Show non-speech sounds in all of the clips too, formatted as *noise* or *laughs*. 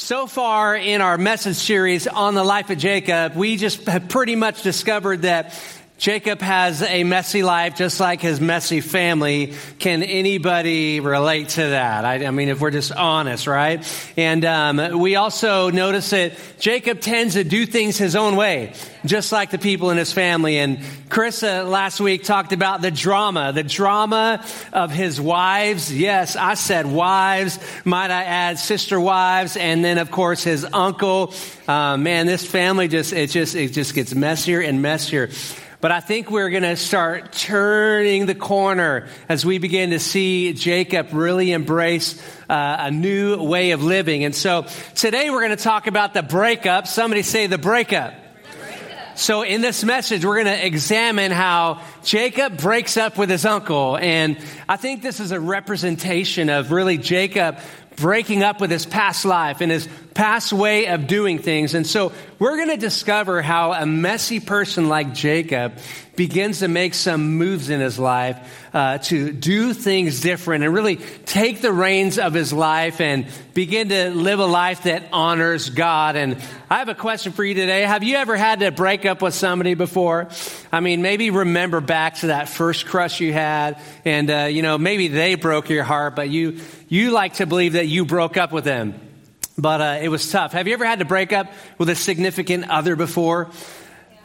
So far in our message series on the life of Jacob, we just have pretty much discovered that Jacob has a messy life just like his messy family. Can anybody relate to that? I, I mean, if we're just honest, right? And um, we also notice that Jacob tends to do things his own way, just like the people in his family. And Chris uh, last week talked about the drama, the drama of his wives. Yes, I said wives. Might I add sister wives? And then, of course, his uncle. Uh, man, this family just, it just, it just gets messier and messier. But I think we're going to start turning the corner as we begin to see Jacob really embrace uh, a new way of living. And so today we're going to talk about the breakup. Somebody say the breakup. So in this message, we're going to examine how Jacob breaks up with his uncle. And I think this is a representation of really Jacob breaking up with his past life and his past way of doing things. And so we're going to discover how a messy person like Jacob begins to make some moves in his life uh, to do things different and really take the reins of his life and begin to live a life that honors God. And I have a question for you today. Have you ever had to break up with somebody before? I mean, maybe remember back to that first crush you had, and uh, you know, maybe they broke your heart, but you you like to believe that you broke up with them but uh, it was tough. Have you ever had to break up with a significant other before?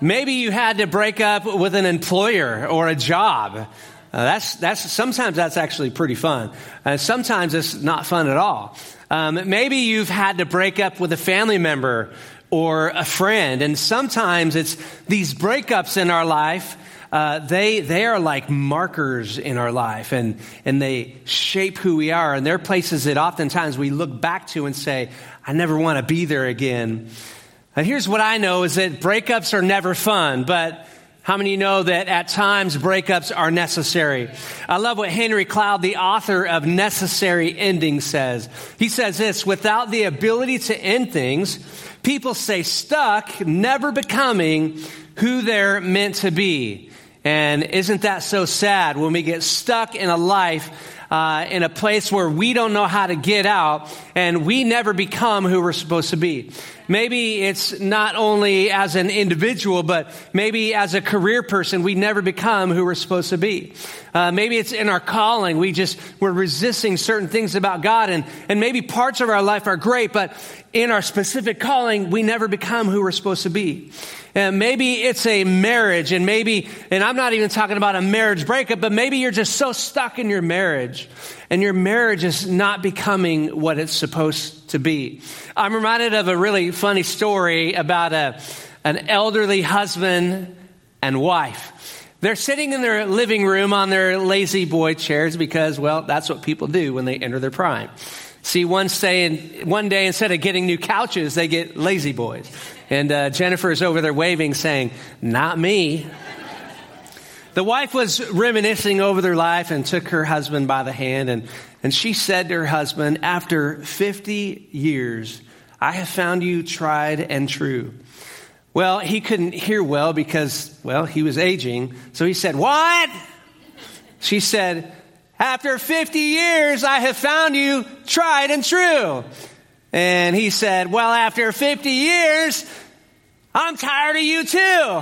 Maybe you had to break up with an employer or a job. Uh, that's, that's, sometimes that's actually pretty fun. Uh, sometimes it's not fun at all. Um, maybe you've had to break up with a family member or a friend. And sometimes it's these breakups in our life uh, they, they are like markers in our life and, and they shape who we are. And they're places that oftentimes we look back to and say, I never want to be there again. And here's what I know is that breakups are never fun, but how many know that at times breakups are necessary? I love what Henry Cloud, the author of Necessary Endings, says. He says this without the ability to end things, people stay stuck, never becoming who they're meant to be. And isn't that so sad when we get stuck in a life uh, in a place where we don't know how to get out and we never become who we're supposed to be. Maybe it's not only as an individual, but maybe as a career person, we never become who we're supposed to be. Uh, maybe it's in our calling. We just, we're resisting certain things about God and, and maybe parts of our life are great, but in our specific calling, we never become who we're supposed to be. And maybe it's a marriage and maybe, and I'm not even talking about a marriage breakup, but maybe you're just so stuck in your marriage and your marriage is not becoming what it's supposed to be. I'm reminded of a really funny story about a, an elderly husband and wife. They're sitting in their living room on their La-Z-Boy chairs because, well, that's what people do when they enter their prime. See, one, one day instead of getting new couches, they get La-Z-Boys. And uh, Jennifer is over there waving, saying, Not me. the wife was reminiscing over their life and took her husband by the hand. And, and she said to her husband, After 50 years, I have found you tried and true. Well, he couldn't hear well because, well, he was aging. So he said, What? She said, after 50 years, I have found you tried and true. And he said, Well, after 50 years, I'm tired of you too.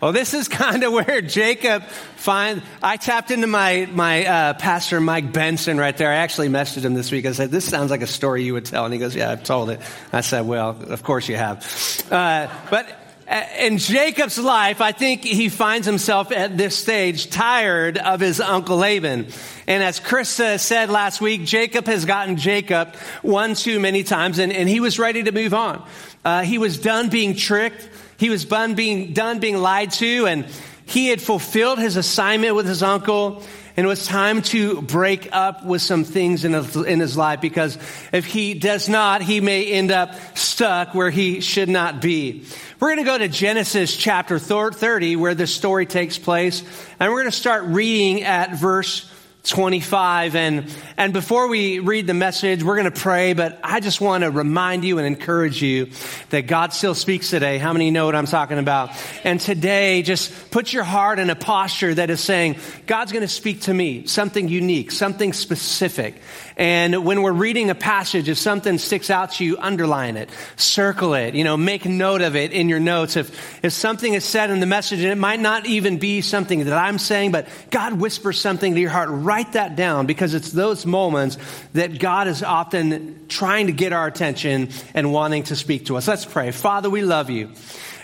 well, this is *laughs* kind of where Jacob find. I tapped into my my uh, pastor Mike Benson right there. I actually messaged him this week. I said, "This sounds like a story you would tell," and he goes, "Yeah, I've told it." I said, "Well, of course you have." Uh, but in Jacob's life, I think he finds himself at this stage tired of his uncle Laban. And as Chris said last week, Jacob has gotten Jacob one too many times, and, and he was ready to move on. Uh, he was done being tricked. He was done being, done being lied to, and he had fulfilled his assignment with his uncle. And it was time to break up with some things in his, in his life because if he does not, he may end up stuck where he should not be. We're going to go to Genesis chapter 30 where this story takes place. And we're going to start reading at verse 25. And, and before we read the message, we're going to pray, but I just want to remind you and encourage you that God still speaks today. How many know what I'm talking about? And today, just put your heart in a posture that is saying, God's going to speak to me, something unique, something specific. And when we're reading a passage, if something sticks out to you, underline it, circle it, you know, make note of it in your notes. If, if something is said in the message, and it might not even be something that I'm saying, but God whispers something to your heart, write that down because it's those moments that God is often trying to get our attention and wanting to speak to us. Let's pray. Father, we love you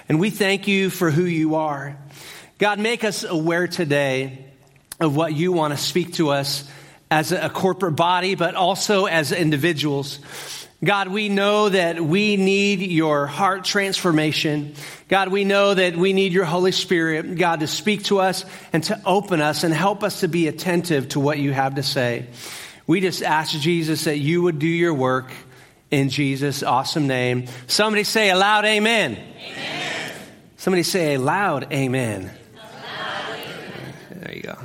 and we thank you for who you are. God, make us aware today of what you want to speak to us as a corporate body, but also as individuals. God, we know that we need your heart transformation. God, we know that we need your Holy Spirit, God, to speak to us and to open us and help us to be attentive to what you have to say. We just ask Jesus that you would do your work in Jesus' awesome name. Somebody say a loud amen. amen. Somebody say a loud amen. There you go.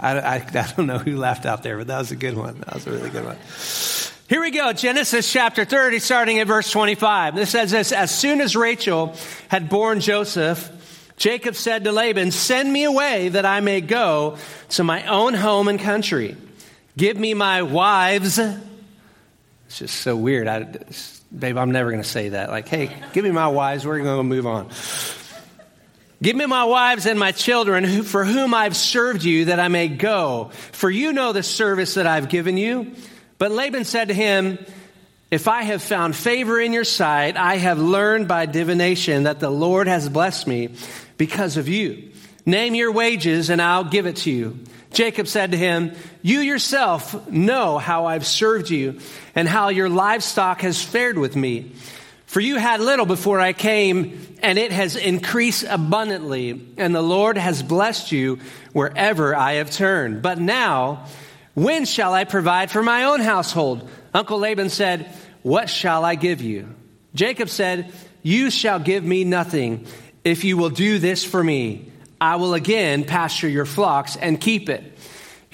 I, I, I, don't know who laughed out there, but that was a good one. That was a really good one. Here we go. Genesis chapter 30, starting at verse 25. This says this As soon as Rachel had borne Joseph, Jacob said to Laban, Send me away that I may go to my own home and country. Give me my wives. It's just so weird. I, babe, I'm never going to say that. Like, hey, give me my wives. We're going to move on. Give me my wives and my children for whom I've served you that I may go. For you know the service that I've given you. But Laban said to him, If I have found favor in your sight, I have learned by divination that the Lord has blessed me because of you. Name your wages and I'll give it to you. Jacob said to him, You yourself know how I've served you and how your livestock has fared with me. For you had little before I came, and it has increased abundantly, and the Lord has blessed you wherever I have turned. But now, when shall I provide for my own household? Uncle Laban said, What shall I give you? Jacob said, You shall give me nothing. If you will do this for me, I will again pasture your flocks and keep it.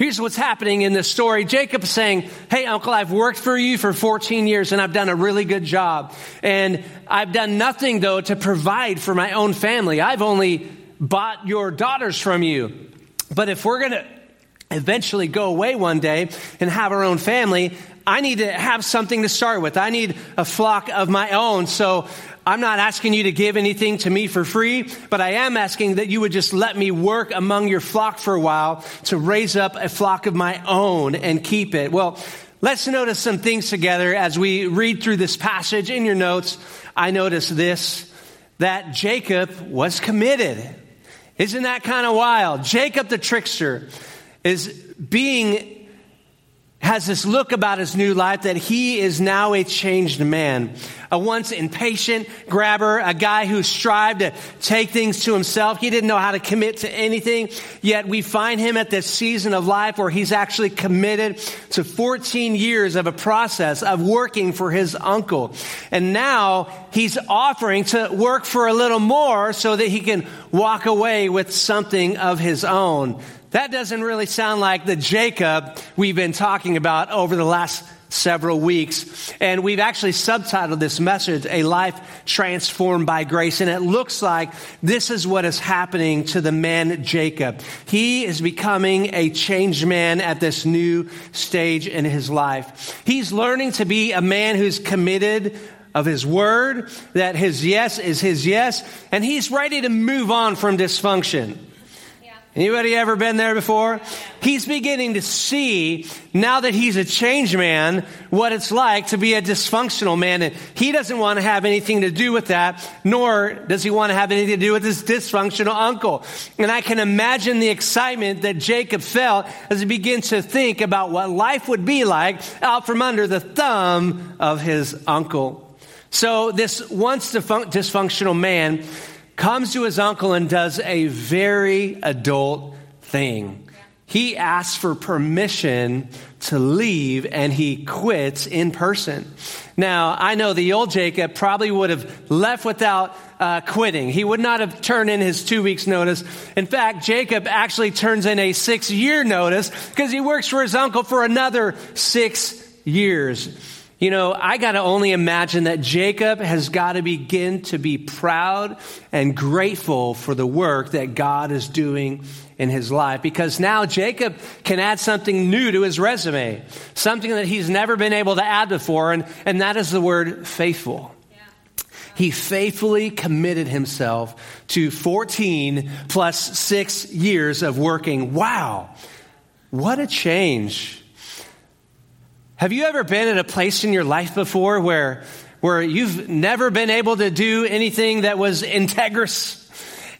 Here's what's happening in this story. Jacob is saying, Hey, uncle, I've worked for you for 14 years and I've done a really good job. And I've done nothing, though, to provide for my own family. I've only bought your daughters from you. But if we're going to eventually go away one day and have our own family, I need to have something to start with. I need a flock of my own. So I'm not asking you to give anything to me for free, but I am asking that you would just let me work among your flock for a while to raise up a flock of my own and keep it. Well, let's notice some things together as we read through this passage. In your notes, I notice this, that Jacob was committed. Isn't that kind of wild? Jacob the trickster is being has this look about his new life that he is now a changed man. A once impatient grabber, a guy who strived to take things to himself. He didn't know how to commit to anything. Yet we find him at this season of life where he's actually committed to 14 years of a process of working for his uncle. And now he's offering to work for a little more so that he can walk away with something of his own. That doesn't really sound like the Jacob we've been talking about over the last several weeks. And we've actually subtitled this message, A Life Transformed by Grace. And it looks like this is what is happening to the man Jacob. He is becoming a changed man at this new stage in his life. He's learning to be a man who's committed of his word, that his yes is his yes, and he's ready to move on from dysfunction. Anybody ever been there before? He's beginning to see, now that he's a changed man, what it's like to be a dysfunctional man. And he doesn't want to have anything to do with that, nor does he want to have anything to do with his dysfunctional uncle. And I can imagine the excitement that Jacob felt as he begins to think about what life would be like out from under the thumb of his uncle. So this once dysfunctional man comes to his uncle and does a very adult thing. he asks for permission to leave and he quits in person. Now, I know the old Jacob probably would have left without uh, quitting. He would not have turned in his two weeks notice. In fact, Jacob actually turns in a six year notice because he works for his uncle for another six years. You know, I got to only imagine that Jacob has got to begin to be proud and grateful for the work that God is doing in his life because now Jacob can add something new to his resume, something that he's never been able to add before, and, and that is the word faithful. He faithfully committed himself to 14 plus six years of working. Wow, what a change have you ever been at a place in your life before where, where you've never been able to do anything that was integrous?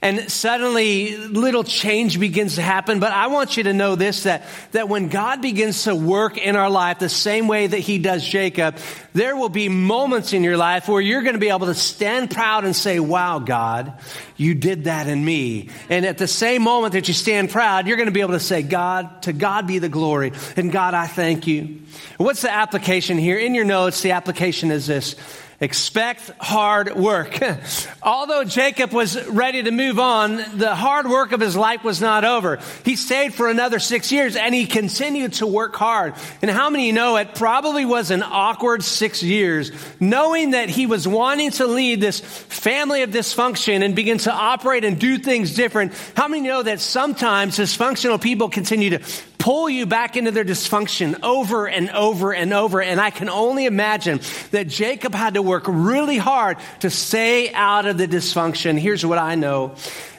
And suddenly little change begins to happen. But I want you to know this, that, that when God begins to work in our life the same way that he does Jacob, there will be moments in your life where you're going to be able to stand proud and say, wow, God, you did that in me. And at the same moment that you stand proud, you're going to be able to say, God, to God be the glory. And God, I thank you. What's the application here? In your notes, the application is this. Expect hard work. *laughs* Although Jacob was ready to move on, the hard work of his life was not over. He stayed for another six years and he continued to work hard. And how many know it probably was an awkward six years, knowing that he was wanting to lead this family of dysfunction and begin to operate and do things different. How many know that sometimes dysfunctional people continue to pull you back into their dysfunction over and over and over. And I can only imagine that Jacob had to work really hard to stay out of the dysfunction. Here's what I know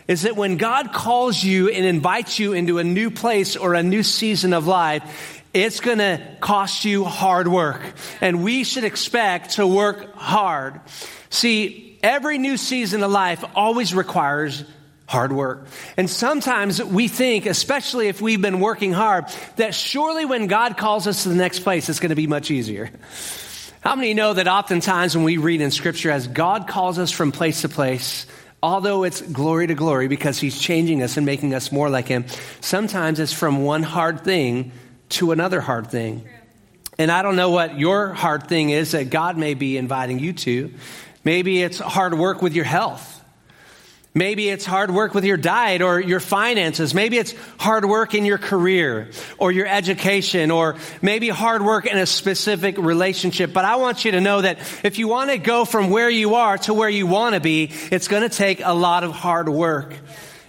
is that when God calls you and invites you into a new place or a new season of life, it's going to cost you hard work. And we should expect to work hard. See, every new season of life always requires hard work. And sometimes we think, especially if we've been working hard, that surely when God calls us to the next place, it's going to be much easier. How many know that oftentimes when we read in Scripture, as God calls us from place to place, although it's glory to glory because He's changing us and making us more like Him, sometimes it's from one hard thing to another hard thing. And I don't know what your hard thing is that God may be inviting you to. Maybe it's hard work with your health. Maybe it's hard work with your diet or your finances. Maybe it's hard work in your career or your education or maybe hard work in a specific relationship. But I want you to know that if you want to go from where you are to where you want to be, it's going to take a lot of hard work.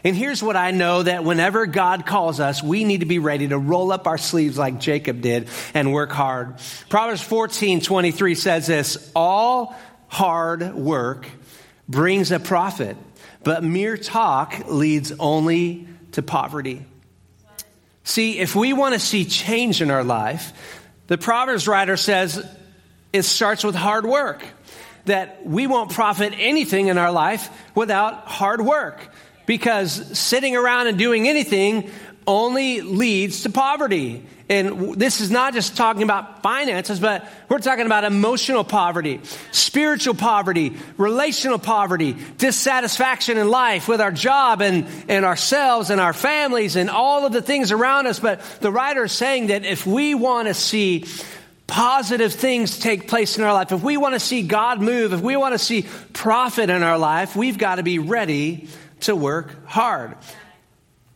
And here's what I know that whenever God calls us, we need to be ready to roll up our sleeves like Jacob did and work hard. Proverbs 14, 23 says this, all hard work brings a profit but mere talk leads only to poverty. See, if we want to see change in our life, the Proverbs writer says it starts with hard work. That we won't profit anything in our life without hard work. Because sitting around and doing anything only leads to poverty. And this is not just talking about finances, but we're talking about emotional poverty, spiritual poverty, relational poverty, dissatisfaction in life with our job and, and ourselves and our families and all of the things around us. But the writer is saying that if we want to see positive things take place in our life, if we want to see God move, if we want to see profit in our life, we've got to be ready to work hard.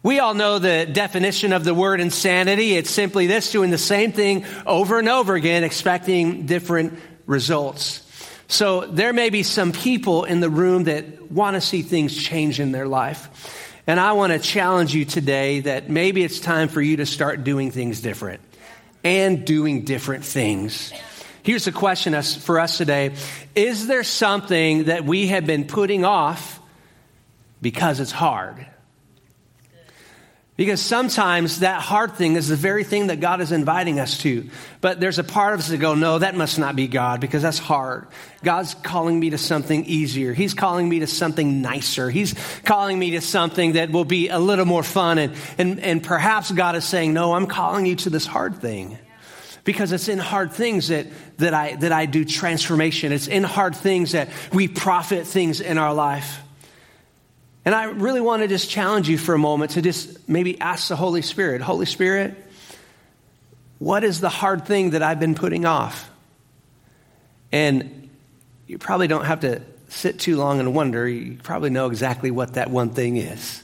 We all know the definition of the word insanity. It's simply this doing the same thing over and over again, expecting different results. So there may be some people in the room that want to see things change in their life. And I want to challenge you today that maybe it's time for you to start doing things different and doing different things. Here's the question for us today Is there something that we have been putting off because it's hard? Because sometimes that hard thing is the very thing that God is inviting us to. But there's a part of us that go, no, that must not be God because that's hard. God's calling me to something easier. He's calling me to something nicer. He's calling me to something that will be a little more fun. And, and, and perhaps God is saying, no, I'm calling you to this hard thing. Because it's in hard things that, that, I, that I do transformation. It's in hard things that we profit things in our life. And I really want to just challenge you for a moment to just maybe ask the Holy Spirit Holy Spirit, what is the hard thing that I've been putting off? And you probably don't have to sit too long and wonder. You probably know exactly what that one thing is.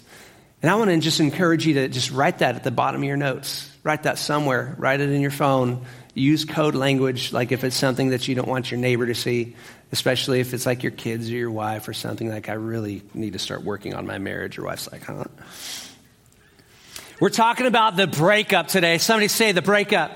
And I want to just encourage you to just write that at the bottom of your notes. Write that somewhere. Write it in your phone. Use code language, like if it's something that you don't want your neighbor to see, especially if it's like your kids or your wife or something like, I really need to start working on my marriage. Your wife's like, huh? We're talking about the breakup today. Somebody say the breakup.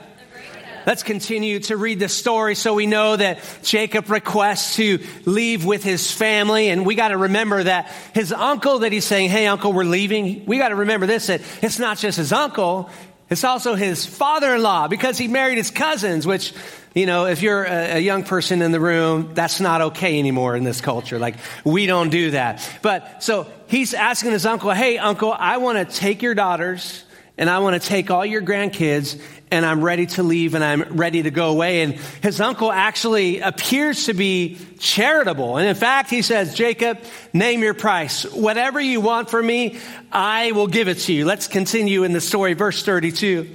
Let's continue to read the story so we know that Jacob requests to leave with his family. And we got to remember that his uncle that he's saying, Hey, uncle, we're leaving. We got to remember this, that it's not just his uncle. It's also his father-in-law because he married his cousins, which, you know, if you're a, a, young person in the room, that's not okay anymore in this culture. Like, we don't do that. But so he's asking his uncle, Hey, uncle, I want to take your daughters and I want to take all your grandkids and I'm ready to leave and I'm ready to go away. And his uncle actually appears to be charitable. And in fact, he says, Jacob, name your price. Whatever you want from me, I will give it to you. Let's continue in the story, verse 32.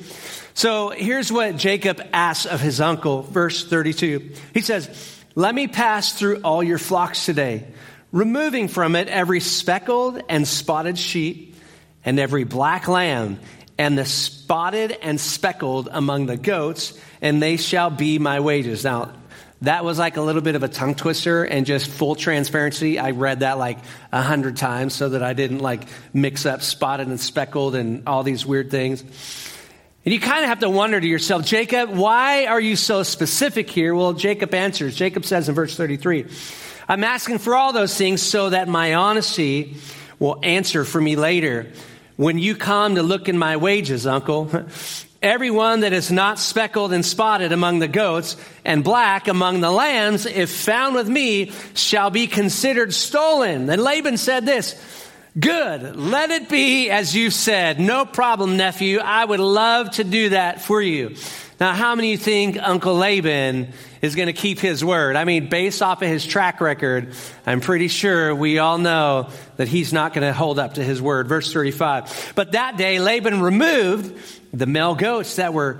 So here's what Jacob asks of his uncle, verse 32. He says, Let me pass through all your flocks today, removing from it every speckled and spotted sheep and every black lamb and the spotted and speckled among the goats, and they shall be my wages. Now, that was like a little bit of a tongue twister and just full transparency. I read that like a hundred times so that I didn't like mix up spotted and speckled and all these weird things. And you kind of have to wonder to yourself, Jacob, why are you so specific here? Well, Jacob answers. Jacob says in verse 33, I'm asking for all those things so that my honesty will answer for me later when you come to look in my wages, uncle, *laughs* everyone that is not speckled and spotted among the goats and black among the lambs, if found with me, shall be considered stolen. Then Laban said this, Good, let it be as you said. No problem, nephew. I would love to do that for you. Now, how many think Uncle Laban is going to keep his word? I mean, based off of his track record, I'm pretty sure we all know that he's not going to hold up to his word. Verse 35. But that day, Laban removed the male goats that were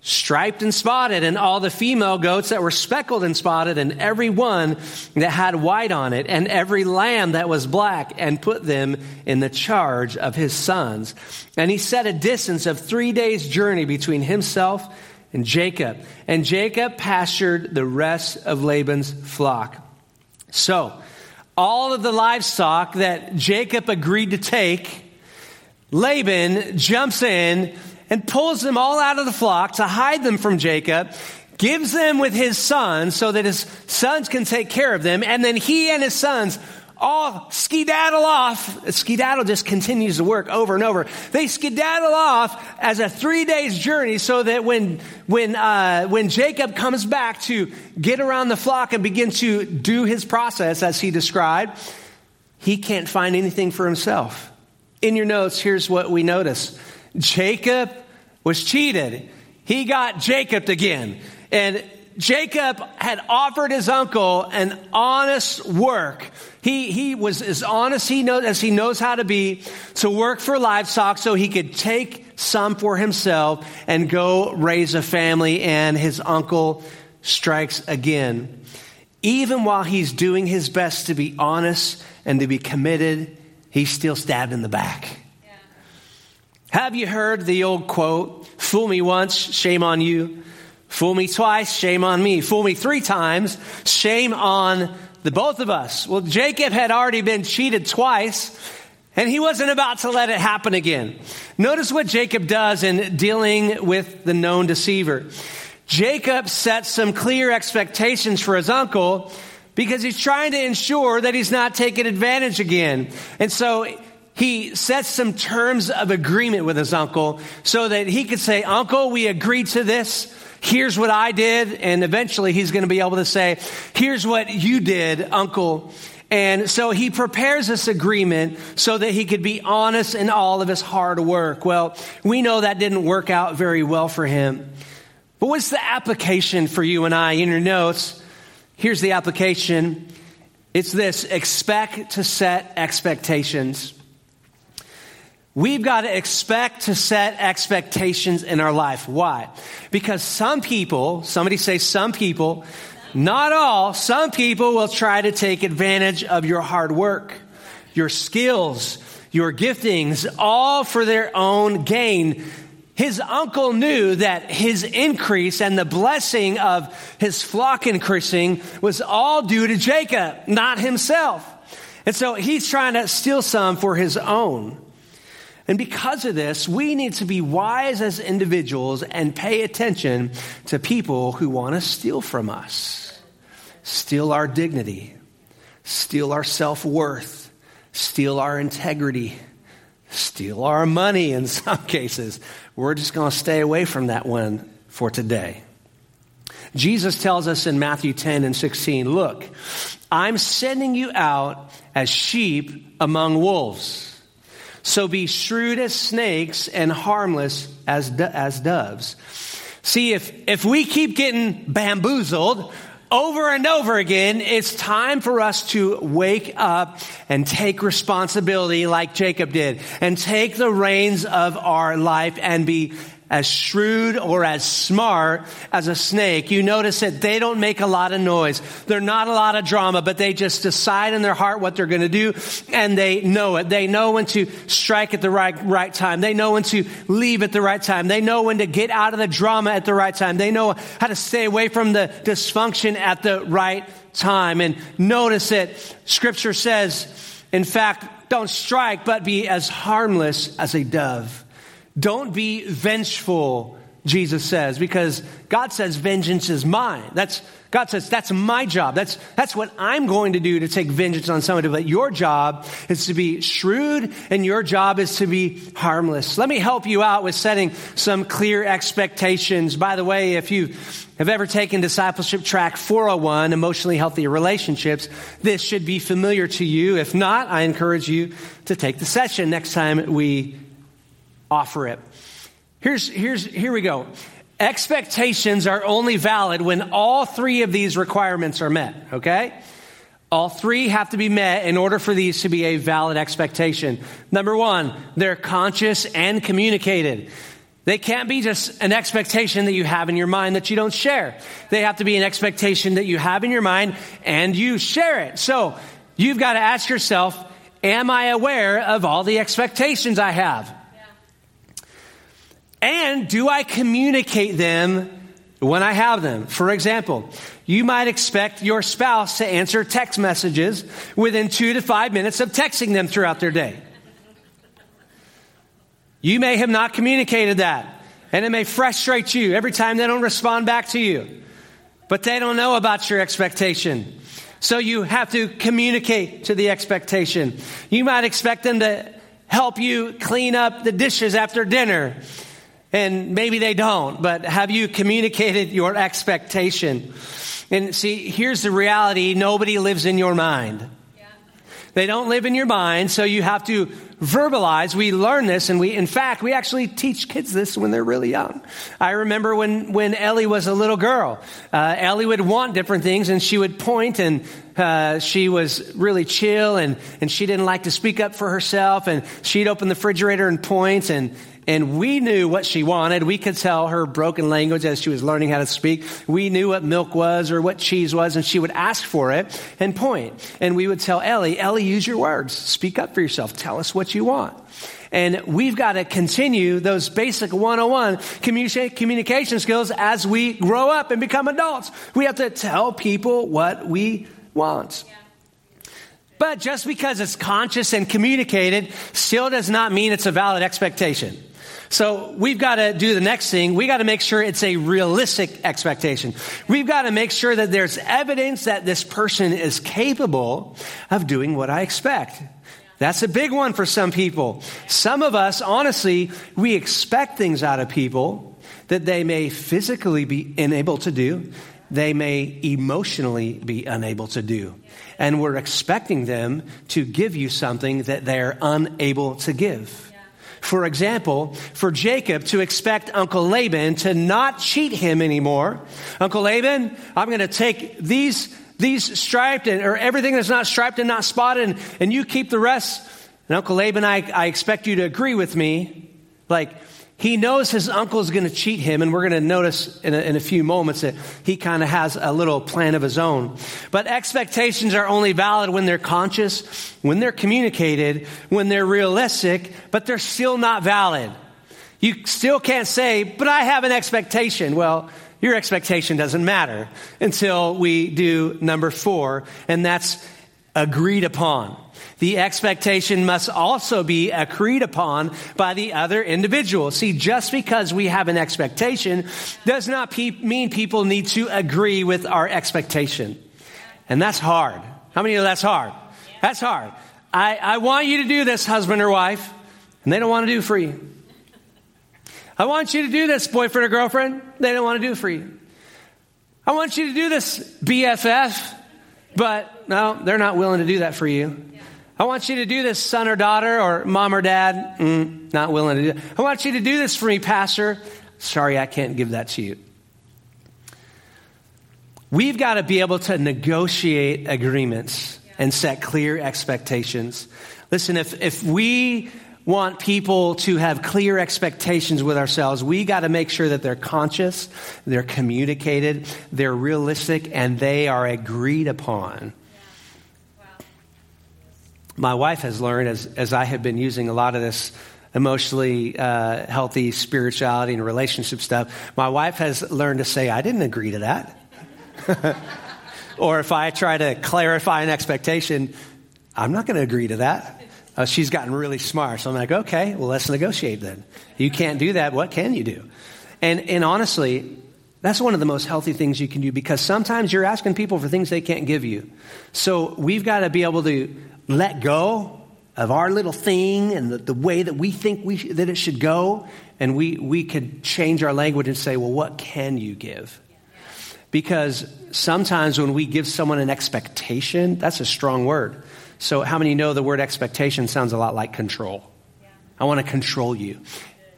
striped and spotted, and all the female goats that were speckled and spotted, and every one that had white on it, and every lamb that was black, and put them in the charge of his sons. And he set a distance of three days' journey between himself and Jacob. And Jacob pastured the rest of Laban's flock. So, all of the livestock that Jacob agreed to take, Laban jumps in and pulls them all out of the flock to hide them from Jacob, gives them with his sons so that his sons can take care of them, and then he and his sons all skedaddle off. Skedaddle just continues to work over and over. They skedaddle off as a three days journey so that when, when, uh, when Jacob comes back to get around the flock and begin to do his process as he described, he can't find anything for himself. In your notes, here's what we notice. Jacob was cheated. He got Jacob again. And Jacob had offered his uncle an honest work. He, he was as honest he knows, as he knows how to be to work for livestock so he could take some for himself and go raise a family. And his uncle strikes again. Even while he's doing his best to be honest and to be committed, he's still stabbed in the back. Yeah. Have you heard the old quote, fool me once, shame on you? Fool me twice, shame on me. Fool me three times, shame on the both of us. Well, Jacob had already been cheated twice, and he wasn't about to let it happen again. Notice what Jacob does in dealing with the known deceiver. Jacob sets some clear expectations for his uncle because he's trying to ensure that he's not taken advantage again. And so he sets some terms of agreement with his uncle so that he could say, Uncle, we agreed to this here's what I did. And eventually he's going to be able to say, here's what you did, uncle. And so he prepares this agreement so that he could be honest in all of his hard work. Well, we know that didn't work out very well for him. But what's the application for you and I in your notes? Here's the application. It's this expect to set expectations. We've got to expect to set expectations in our life. Why? Because some people, somebody say some people, not all, some people will try to take advantage of your hard work, your skills, your giftings, all for their own gain. His uncle knew that his increase and the blessing of his flock increasing was all due to Jacob, not himself. And so he's trying to steal some for his own. And because of this, we need to be wise as individuals and pay attention to people who want to steal from us, steal our dignity, steal our self worth, steal our integrity, steal our money in *laughs* some cases. We're just going to stay away from that one for today. Jesus tells us in Matthew 10 and 16, Look, I'm sending you out as sheep among wolves. So be shrewd as snakes and harmless as, do- as doves. See, if, if we keep getting bamboozled over and over again, it's time for us to wake up and take responsibility like Jacob did and take the reins of our life and be as shrewd or as smart as a snake. You notice that they don't make a lot of noise. They're not a lot of drama, but they just decide in their heart what they're going to do and they know it. They know when to strike at the right, right time. They know when to leave at the right time. They know when to get out of the drama at the right time. They know how to stay away from the dysfunction at the right time. And notice that scripture says, in fact, don't strike, but be as harmless as a dove. Don't be vengeful, Jesus says, because God says vengeance is mine. That's, God says, that's my job. That's, that's what I'm going to do to take vengeance on somebody. But your job is to be shrewd and your job is to be harmless. Let me help you out with setting some clear expectations. By the way, if you have ever taken discipleship track 401, emotionally healthy relationships, this should be familiar to you. If not, I encourage you to take the session next time we offer it. Here's, here's, here we go. Expectations are only valid when all three of these requirements are met, okay? All three have to be met in order for these to be a valid expectation. Number one, they're conscious and communicated. They can't be just an expectation that you have in your mind that you don't share. They have to be an expectation that you have in your mind and you share it. So you've got to ask yourself, am I aware of all the expectations I have? And do I communicate them when I have them? For example, you might expect your spouse to answer text messages within two to five minutes of texting them throughout their day. You may have not communicated that, and it may frustrate you every time they don't respond back to you. But they don't know about your expectation. So you have to communicate to the expectation. You might expect them to help you clean up the dishes after dinner and maybe they don't, but have you communicated your expectation? And see, here's the reality nobody lives in your mind. They don't live in your mind, so you have to verbalize. We learn this, and we, in fact, we actually teach kids this when they're really young. I remember when, when Ellie was a little girl. Uh, Ellie would want different things, and she would point, and uh, she was really chill, and, and she didn't like to speak up for herself, and she'd open the refrigerator and point, and, and we knew what she wanted. We could tell her broken language as she was learning how to speak. We knew what milk was or what cheese was, and she would ask for it and point. And we would tell Ellie, Ellie, use your words. Speak up for yourself. Tell us what you want. And we've got to continue those basic 101 communication skills as we grow up and become adults. We have to tell people what we want. But just because it's conscious and communicated still does not mean it's a valid expectation. So we've got to do the next thing. We got to make sure it's a realistic expectation. We've got to make sure that there's evidence that this person is capable of doing what I expect. That's a big one for some people. Some of us, honestly, we expect things out of people that they may physically be unable to do, they may emotionally be unable to do. And we're expecting them to give you something that they're unable to give. For example, for Jacob to expect Uncle Laban to not cheat him anymore. Uncle Laban, I'm going to take these these striped and, or everything that's not striped and not spotted, and, and you keep the rest. And Uncle Laban, I, I expect you to agree with me. Like, he knows his uncle is going to cheat him, and we're going to notice in a, in a few moments that he kind of has a little plan of his own. But expectations are only valid when they're conscious, when they're communicated, when they're realistic, but they're still not valid. You still can't say, but I have an expectation. Well, your expectation doesn't matter until we do number four, and that's agreed upon. The expectation must also be agreed upon by the other individual. See, just because we have an expectation does not pe- mean people need to agree with our expectation. And that's hard. How many of you know that's hard? That's hard. I, I want you to do this, husband or wife, and they don't want to do for you. I want you to do this, boyfriend or girlfriend. They don't want to do for you. I want you to do this, BFF, but no, they're not willing to do that for you. I want you to do this, son or daughter, or mom or dad. Mm, not willing to do. I want you to do this for me, pastor. Sorry, I can't give that to you. We've got to be able to negotiate agreements and set clear expectations. Listen, if, if we want people to have clear expectations with ourselves, we got to make sure that they're conscious, they're communicated, they're realistic, and they are agreed upon my wife has learned as, as I have been using a lot of this emotionally uh, healthy spirituality and relationship stuff, my wife has learned to say, I didn't agree to that. *laughs* or if I try to clarify an expectation, I'm not going to agree to that. Uh, she's gotten really smart. So I'm like, okay, well, let's negotiate then. You can't do that. What can you do? And, and honestly, that's one of the most healthy things you can do because sometimes you're asking people for things they can't give you. So we've got to be able to let go of our little thing and the, the way that we think we, that it should go, and we, we could change our language and say, well, what can you give? Because sometimes when we give someone an expectation, that's a strong word. So, how many know the word expectation sounds a lot like control? I want to control you.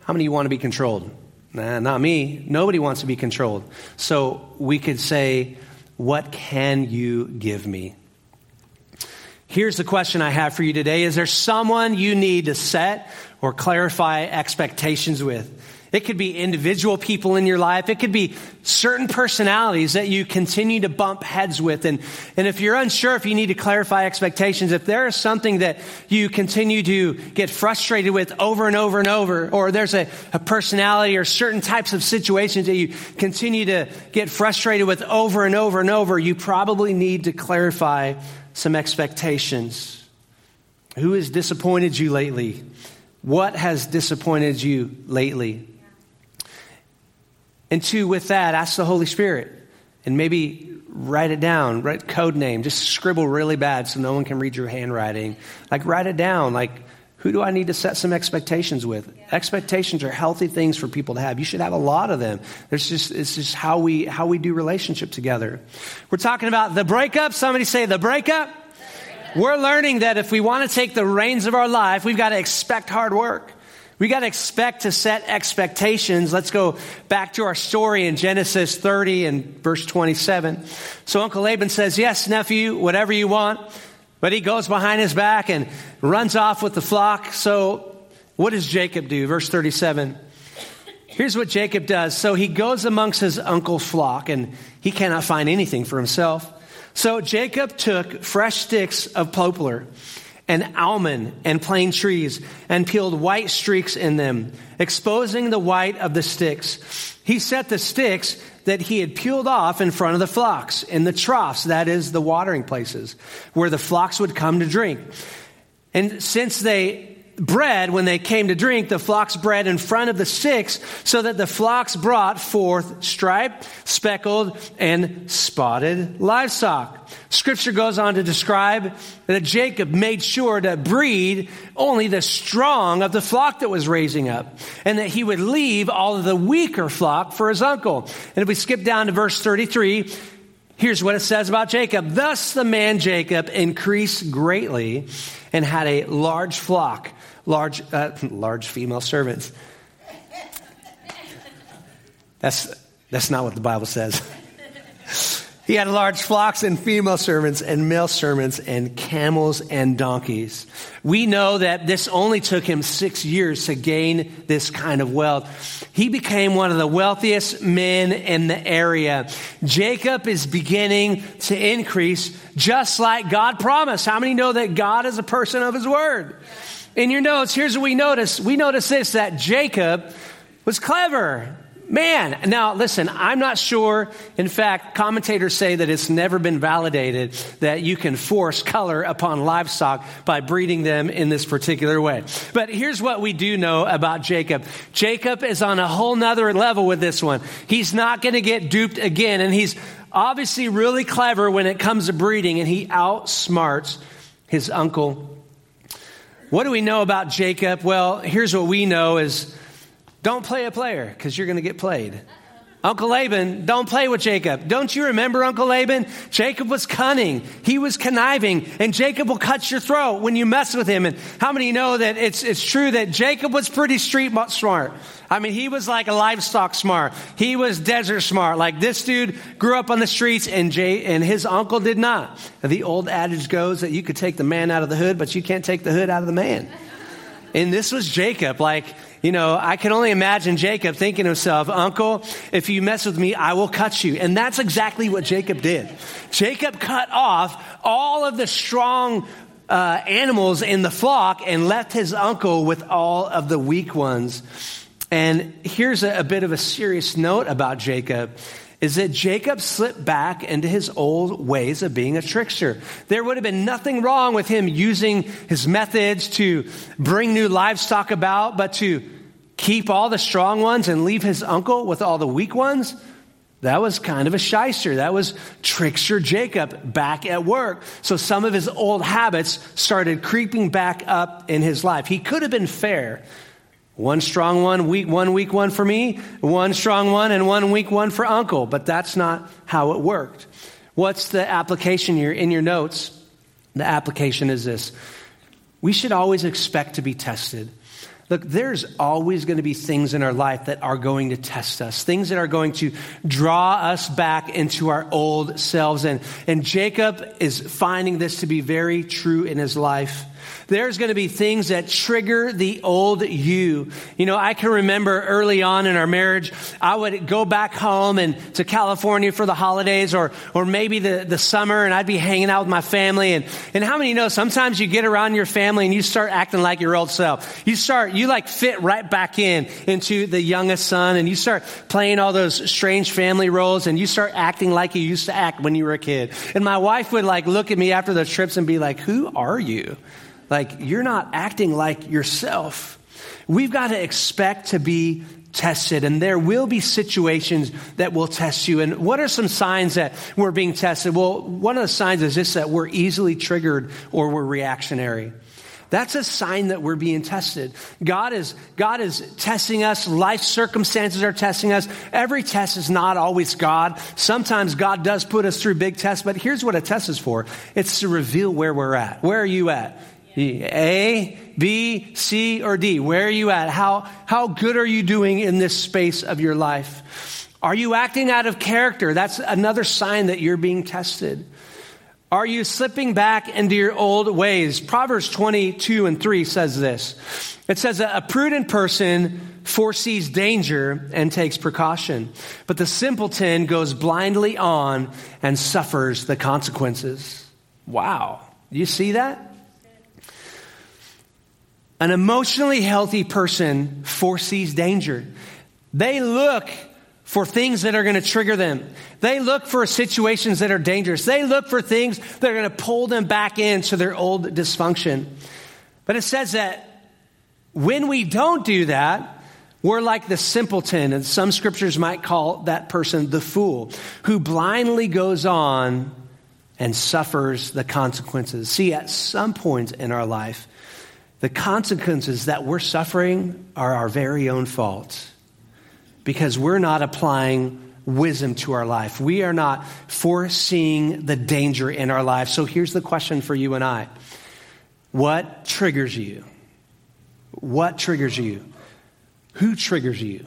How many of you want to be controlled? Nah, not me. Nobody wants to be controlled. So, we could say, What can you give me? Here's the question I have for you today. Is there someone you need to set or clarify expectations with? It could be individual people in your life. It could be certain personalities that you continue to bump heads with. And, and if you're unsure if you need to clarify expectations, if there is something that you continue to get frustrated with over and over and over, or there's a, a personality or certain types of situations that you continue to get frustrated with over and over and over, you probably need to clarify some expectations. Who has disappointed you lately? What has disappointed you lately? And two, with that, ask the Holy Spirit and maybe write it down, write code name, just scribble really bad so no one can read your handwriting. Like write it down. Like who do I need to set some expectations with? Yeah. Expectations are healthy things for people to have. You should have a lot of them. There's just, it's just how we, how we do relationship together. We're talking about the breakup. Somebody say the breakup. the breakup. We're learning that if we want to take the reins of our life, we've got to expect hard work. We got to expect to set expectations. Let's go back to our story in Genesis 30 and verse 27. So Uncle Laban says, Yes, nephew, whatever you want. But he goes behind his back and runs off with the flock. So, what does Jacob do? Verse 37. Here's what Jacob does. So he goes amongst his uncle's flock and he cannot find anything for himself. So Jacob took fresh sticks of poplar and almond and plane trees and peeled white streaks in them, exposing the white of the sticks. He set the sticks that he had peeled off in front of the flocks in the troughs, that is, the watering places, where the flocks would come to drink. And since they bred when they came to drink, the flocks bred in front of the six, so that the flocks brought forth striped, speckled, and spotted livestock. Scripture goes on to describe that Jacob made sure to breed only the strong of the flock that was raising up, and that he would leave all of the weaker flock for his uncle. And if we skip down to verse 33, Here's what it says about Jacob. Thus the man Jacob increased greatly and had a large flock large, uh, large female servants. That's, that's not what the Bible says. He had large flocks and female servants and male servants and camels and donkeys. We know that this only took him six years to gain this kind of wealth. He became one of the wealthiest men in the area. Jacob is beginning to increase just like God promised. How many know that God is a person of his word? In your notes, here's what we notice. We notice this, that Jacob was clever. Man, now listen, I'm not sure. In fact, commentators say that it's never been validated that you can force color upon livestock by breeding them in this particular way. But here's what we do know about Jacob. Jacob is on a whole nother level with this one. He's not going to get duped again, and he's obviously really clever when it comes to breeding, and he outsmarts his uncle. What do we know about Jacob? Well, here's what we know is don't play a player because you're going to get played. Uncle Laban, don't play with Jacob. Don't you remember Uncle Laban? Jacob was cunning. He was conniving, and Jacob will cut your throat when you mess with him. And how many know that it's, it's true that Jacob was pretty street smart? I mean, he was like a livestock smart. He was desert smart. Like this dude grew up on the streets, and Jay, and his uncle did not. The old adage goes that you could take the man out of the hood, but you can't take the hood out of the man. And this was Jacob. Like, you know, I can only imagine Jacob thinking to himself, Uncle, if you mess with me, I will cut you. And that's exactly what Jacob did. Jacob cut off all of the strong uh, animals in the flock and left his uncle with all of the weak ones. And here's a, a bit of a serious note about Jacob is that Jacob slipped back into his old ways of being a trickster. There would have been nothing wrong with him using his methods to bring new livestock about, but to keep all the strong ones and leave his uncle with all the weak ones. That was kind of a shyster. That was trickster Jacob back at work. So some of his old habits started creeping back up in his life. He could have been fair one strong one, weak, one weak one for me, one strong one, and one weak one for uncle. But that's not how it worked. What's the application here in your notes? The application is this we should always expect to be tested. Look, there's always going to be things in our life that are going to test us, things that are going to draw us back into our old selves. And, and Jacob is finding this to be very true in his life there's going to be things that trigger the old you. You know, I can remember early on in our marriage, I would go back home and to California for the holidays or, or maybe the, the summer and I'd be hanging out with my family. And, and how many know sometimes you get around your family and you start acting like your old self. You start, you like fit right back in into the youngest son and you start playing all those strange family roles and you start acting like you used to act when you were a kid. And my wife would like look at me after those trips and be like, who are you? Like, you're not acting like yourself. We've got to expect to be tested, and there will be situations that will test you. And what are some signs that we're being tested? Well, one of the signs is this that we're easily triggered or we're reactionary. That's a sign that we're being tested. God is, God is testing us. Life circumstances are testing us. Every test is not always God. Sometimes God does put us through big tests, but here's what a test is for. It's to reveal where we're at. Where are you at? A, B, C, or D? Where are you at? How, how good are you doing in this space of your life? Are you acting out of character? That's another sign that you're being tested. Are you slipping back into your old ways? Proverbs 22 and 3 says this. It says a prudent person foresees danger and takes precaution, but the simpleton goes blindly on and suffers the consequences. Wow. You see that? An emotionally healthy person foresees danger. They look for things that are going to trigger them. They look for situations that are dangerous. They look for things that are going to pull them back into their old dysfunction. But it says that when we don't do that, we're like the simpleton, and some scriptures might call that person the fool, who blindly goes on and suffers the consequences. See, at some point in our life, the consequences that we're suffering are our very own fault because we're not applying wisdom to our life. We are not foreseeing the danger in our life. So here's the question for you and I What triggers you? What triggers you? Who triggers you?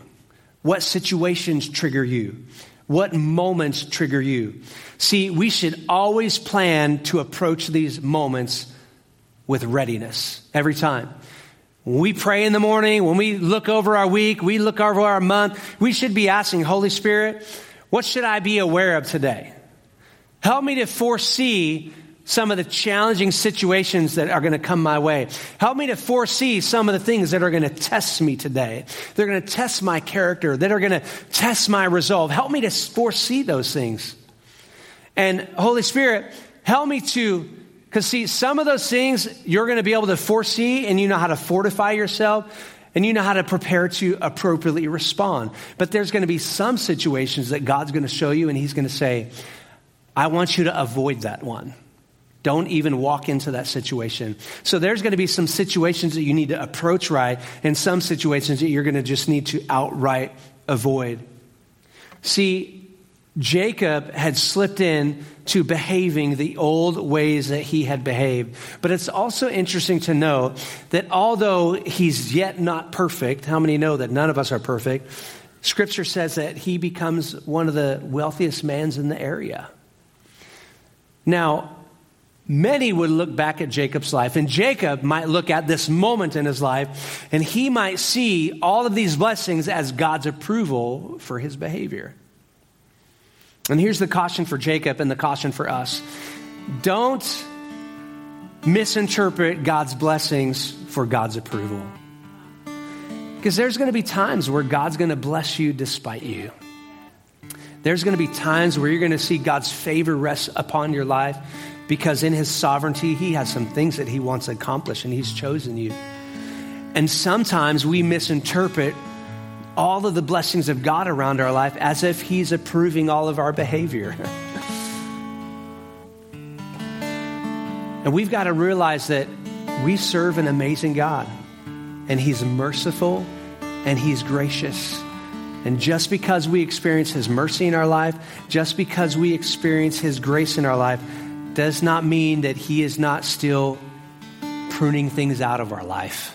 What situations trigger you? What moments trigger you? See, we should always plan to approach these moments with readiness every time. When we pray in the morning, when we look over our week, we look over our month, we should be asking, Holy Spirit, what should I be aware of today? Help me to foresee some of the challenging situations that are going to come my way. Help me to foresee some of the things that are going to test me today. They're going to test my character, that are going to test my resolve. Help me to foresee those things. And Holy Spirit, help me to, because see, some of those things you're going to be able to foresee and you know how to fortify yourself and you know how to prepare to appropriately respond. But there's going to be some situations that God's going to show you and He's going to say, I want you to avoid that one. Don't even walk into that situation. So there's going to be some situations that you need to approach right, and some situations that you're going to just need to outright avoid. See, Jacob had slipped in to behaving the old ways that he had behaved. But it's also interesting to know that although he's yet not perfect, how many know that none of us are perfect? Scripture says that he becomes one of the wealthiest mans in the area. Now, Many would look back at Jacob's life, and Jacob might look at this moment in his life, and he might see all of these blessings as God's approval for his behavior. And here's the caution for Jacob and the caution for us don't misinterpret God's blessings for God's approval. Because there's going to be times where God's going to bless you despite you. There's going to be times where you're going to see God's favor rest upon your life because in his sovereignty, he has some things that he wants to accomplish and he's chosen you. And sometimes we misinterpret all of the blessings of God around our life as if he's approving all of our behavior. *laughs* and we've got to realize that we serve an amazing God and he's merciful and he's gracious. And just because we experience His mercy in our life, just because we experience His grace in our life, does not mean that He is not still pruning things out of our life.